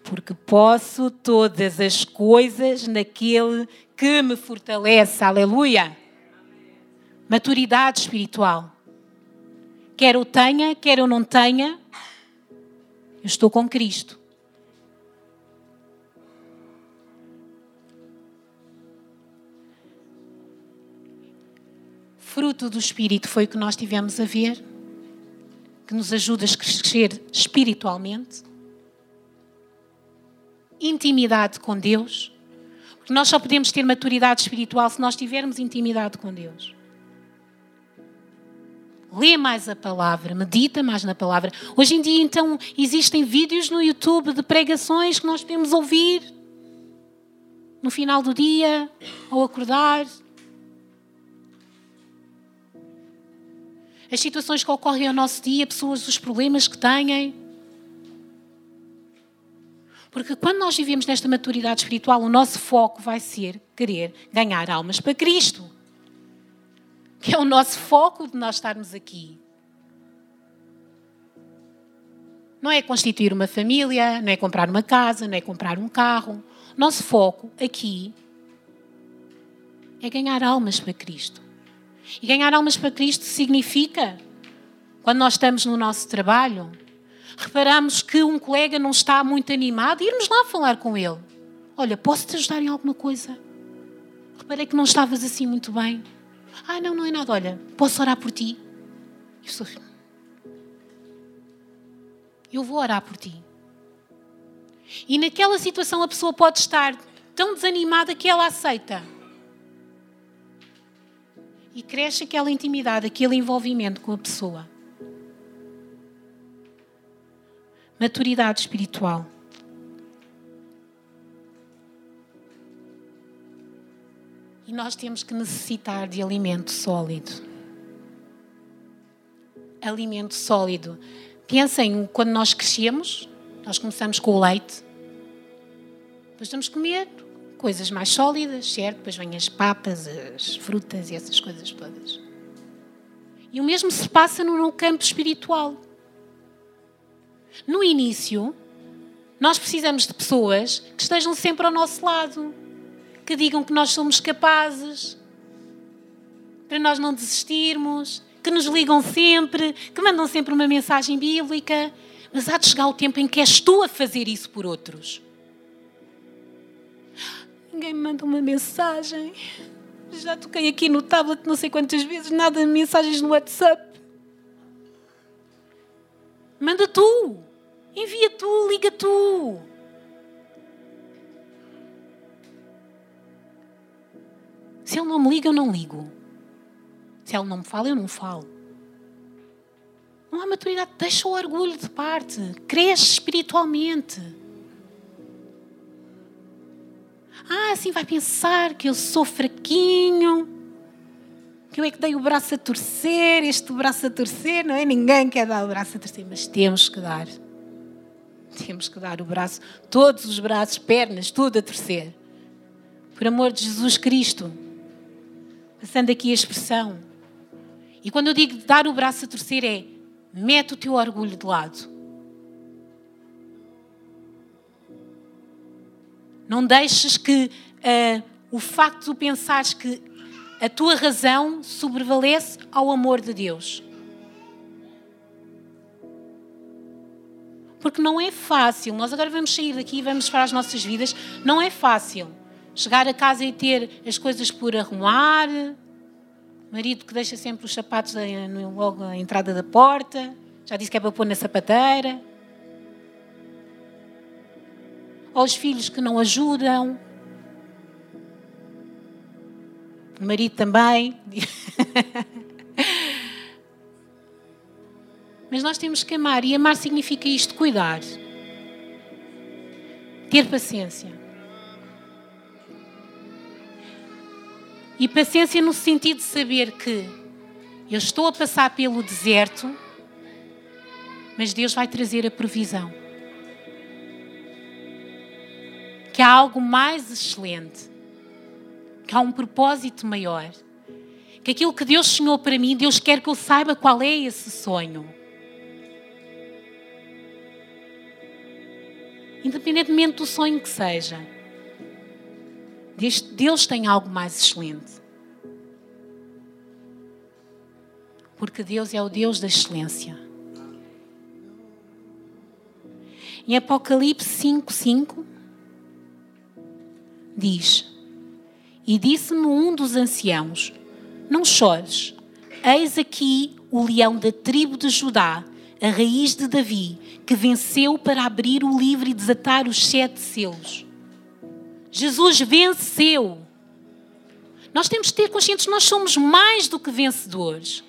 Porque posso todas as coisas naquele que me fortalece. Aleluia! Maturidade espiritual. Quer eu tenha, quer eu não tenha, eu estou com Cristo. Fruto do Espírito foi o que nós tivemos a ver, que nos ajuda a crescer espiritualmente. Intimidade com Deus, porque nós só podemos ter maturidade espiritual se nós tivermos intimidade com Deus lê mais a palavra, medita mais na palavra. Hoje em dia, então, existem vídeos no YouTube de pregações que nós podemos ouvir no final do dia, ao acordar. As situações que ocorrem ao nosso dia, pessoas, os problemas que têm. Porque quando nós vivemos nesta maturidade espiritual, o nosso foco vai ser querer ganhar almas para Cristo que é o nosso foco de nós estarmos aqui. Não é constituir uma família, não é comprar uma casa, não é comprar um carro. Nosso foco aqui é ganhar almas para Cristo. E ganhar almas para Cristo significa, quando nós estamos no nosso trabalho, reparamos que um colega não está muito animado, irmos lá falar com ele. Olha, posso te ajudar em alguma coisa? Reparei que não estavas assim muito bem. Ah, não, não é nada. Olha, posso orar por ti? Eu, eu vou orar por ti. E naquela situação a pessoa pode estar tão desanimada que ela aceita. E cresce aquela intimidade, aquele envolvimento com a pessoa. Maturidade espiritual. Nós temos que necessitar de alimento sólido. Alimento sólido. Pensem, quando nós crescemos, nós começamos com o leite, depois vamos comer coisas mais sólidas, certo? Depois vêm as papas, as frutas e essas coisas todas. E o mesmo se passa no campo espiritual. No início, nós precisamos de pessoas que estejam sempre ao nosso lado que digam que nós somos capazes, para nós não desistirmos, que nos ligam sempre, que mandam sempre uma mensagem bíblica. Mas há de chegar o tempo em que és tu a fazer isso por outros. Ninguém me manda uma mensagem. Já toquei aqui no tablet não sei quantas vezes, nada de mensagens no WhatsApp. Manda tu. Envia tu, liga tu. Se ele não me liga, eu não ligo. Se ele não me fala, eu não falo. Não há maturidade. Deixa o orgulho de parte. Cresce espiritualmente. Ah, assim vai pensar que eu sou fraquinho, que eu é que dei o braço a torcer, este braço a torcer, não é? Ninguém quer dar o braço a torcer, mas temos que dar. Temos que dar o braço, todos os braços, pernas, tudo a torcer. Por amor de Jesus Cristo passando aqui a expressão. E quando eu digo dar o braço a torcer, é mete o teu orgulho de lado. Não deixes que uh, o facto de pensares que a tua razão sobrevalece ao amor de Deus. Porque não é fácil. Nós agora vamos sair daqui e vamos para as nossas vidas. Não é fácil. Chegar a casa e ter as coisas por arrumar, marido que deixa sempre os sapatos logo à entrada da porta, já disse que é para pôr na sapateira. Ou os filhos que não ajudam. O marido também. Mas nós temos que amar, e amar significa isto: cuidar, ter paciência. E paciência no sentido de saber que eu estou a passar pelo deserto, mas Deus vai trazer a provisão. Que há algo mais excelente, que há um propósito maior, que aquilo que Deus sonhou para mim, Deus quer que eu saiba qual é esse sonho. independentemente do sonho que seja, Deus tem algo mais excelente. Porque Deus é o Deus da excelência. Em Apocalipse 5:5 diz: E disse-me um dos anciãos: Não chores, eis aqui o leão da tribo de Judá, a raiz de Davi, que venceu para abrir o livro e desatar os sete selos. Jesus venceu. Nós temos de ter conscientes que nós somos mais do que vencedores.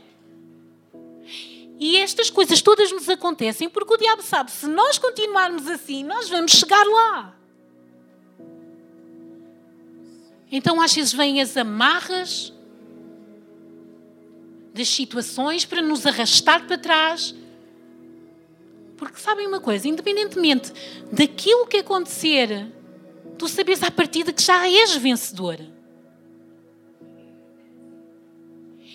E estas coisas todas nos acontecem porque o diabo sabe, se nós continuarmos assim, nós vamos chegar lá. Então às vezes vêm as amarras das situações para nos arrastar para trás. Porque sabem uma coisa, independentemente daquilo que acontecer, tu sabes à partida que já és vencedora.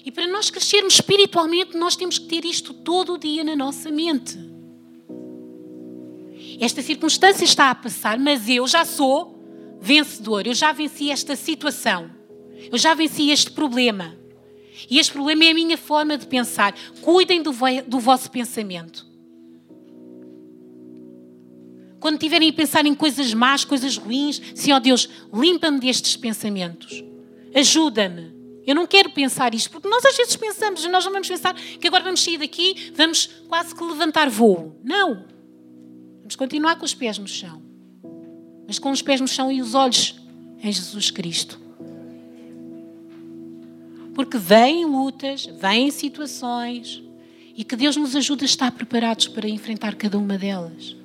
E para nós crescermos espiritualmente, nós temos que ter isto todo o dia na nossa mente. Esta circunstância está a passar, mas eu já sou vencedor. Eu já venci esta situação. Eu já venci este problema. E este problema é a minha forma de pensar. Cuidem do, do vosso pensamento. Quando tiverem a pensar em coisas más, coisas ruins, Senhor ó Deus, limpa-me destes pensamentos. Ajuda-me. Eu não quero pensar isto, porque nós às vezes pensamos, nós não vamos pensar que agora vamos sair daqui, vamos quase que levantar voo. Não. Vamos continuar com os pés no chão. Mas com os pés no chão e os olhos em Jesus Cristo. Porque vêm lutas, vêm situações e que Deus nos ajude a estar preparados para enfrentar cada uma delas.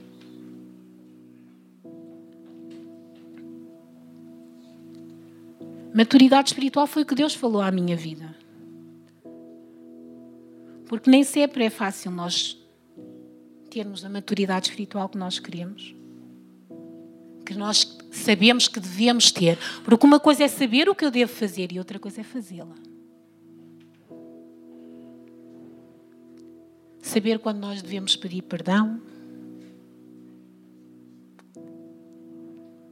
Maturidade espiritual foi o que Deus falou à minha vida. Porque nem sempre é fácil nós termos a maturidade espiritual que nós queremos. Que nós sabemos que devemos ter. Porque uma coisa é saber o que eu devo fazer e outra coisa é fazê-la. Saber quando nós devemos pedir perdão.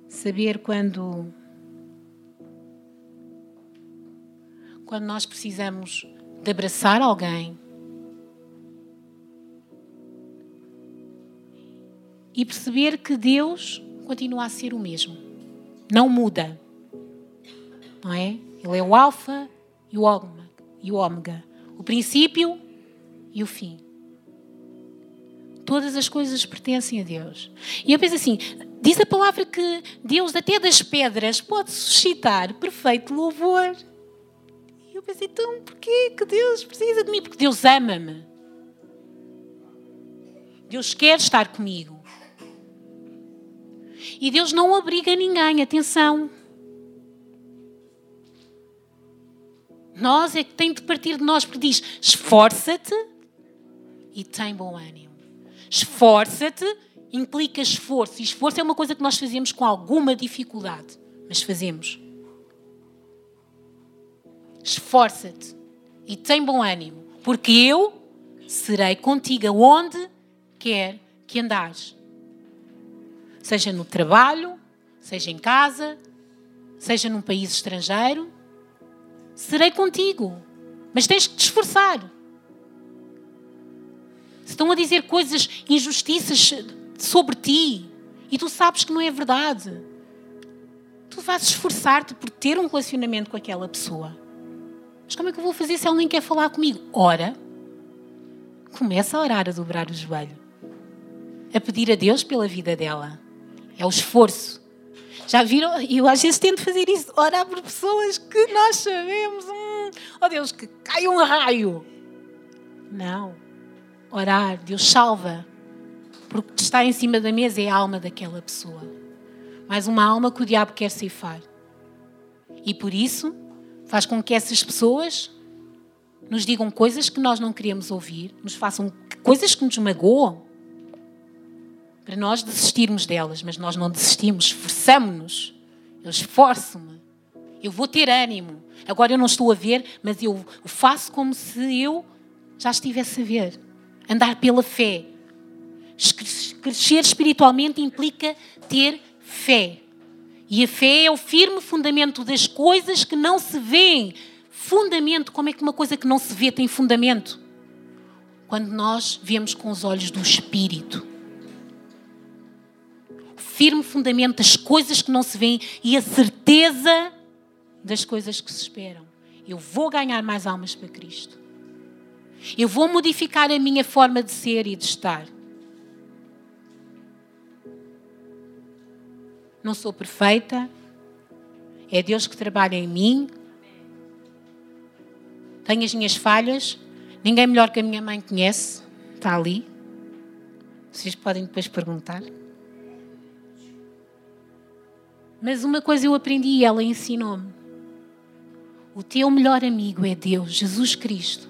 Saber quando quando nós precisamos de abraçar alguém e perceber que Deus continua a ser o mesmo. Não muda. Não é? Ele é o alfa e o ômega, e o o princípio e o fim. Todas as coisas pertencem a Deus. E eu penso assim, diz a palavra que Deus até das pedras pode suscitar perfeito louvor eu pensei, então porquê que Deus precisa de mim? Porque Deus ama-me. Deus quer estar comigo. E Deus não obriga ninguém, atenção. Nós é que tem de partir de nós, porque diz: esforça-te e tem bom ânimo. Esforça-te implica esforço. E esforço é uma coisa que nós fazemos com alguma dificuldade, mas fazemos. Esforça-te e tem bom ânimo, porque eu serei contigo onde quer que andares. Seja no trabalho, seja em casa, seja num país estrangeiro, serei contigo. Mas tens que te esforçar. Se estão a dizer coisas, injustiças sobre ti, e tu sabes que não é verdade, tu vais esforçar-te por ter um relacionamento com aquela pessoa. Mas como é que eu vou fazer se ela nem quer falar comigo? Ora, começa a orar, a dobrar o joelho, a pedir a Deus pela vida dela. É o esforço. Já viram? Eu às vezes tento fazer isso, orar por pessoas que nós sabemos. Hum, oh Deus, que cai um raio. Não. Orar, Deus salva. Porque está em cima da mesa é a alma daquela pessoa. Mais uma alma que o diabo quer ceifar. E por isso, faz com que essas pessoas nos digam coisas que nós não queremos ouvir, nos façam coisas que nos magoam, para nós desistirmos delas, mas nós não desistimos, esforçamos-nos. Eu esforço-me, eu vou ter ânimo. Agora eu não estou a ver, mas eu faço como se eu já estivesse a ver. Andar pela fé. Crescer espiritualmente implica ter fé. E a fé é o firme fundamento das coisas que não se veem. Fundamento, como é que uma coisa que não se vê tem fundamento? Quando nós vemos com os olhos do Espírito. O firme fundamento das coisas que não se veem e a certeza das coisas que se esperam. Eu vou ganhar mais almas para Cristo. Eu vou modificar a minha forma de ser e de estar. Não sou perfeita. É Deus que trabalha em mim. Tenho as minhas falhas. Ninguém melhor que a minha mãe conhece. Está ali. Vocês podem depois perguntar. Mas uma coisa eu aprendi e ela ensinou-me. O teu melhor amigo é Deus, Jesus Cristo.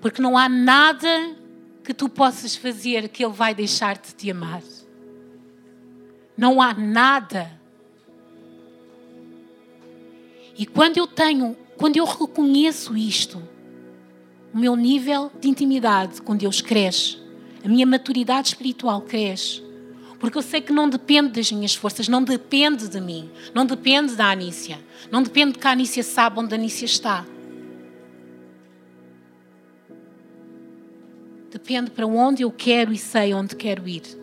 Porque não há nada que tu possas fazer que Ele vai deixar de te amar. Não há nada. E quando eu tenho, quando eu reconheço isto, o meu nível de intimidade com Deus cresce, a minha maturidade espiritual cresce. Porque eu sei que não depende das minhas forças, não depende de mim, não depende da Anícia, não depende de que a Anícia sabe onde a Anícia está. Depende para onde eu quero e sei onde quero ir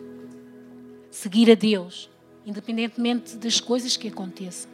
seguir a Deus, independentemente das coisas que aconteçam.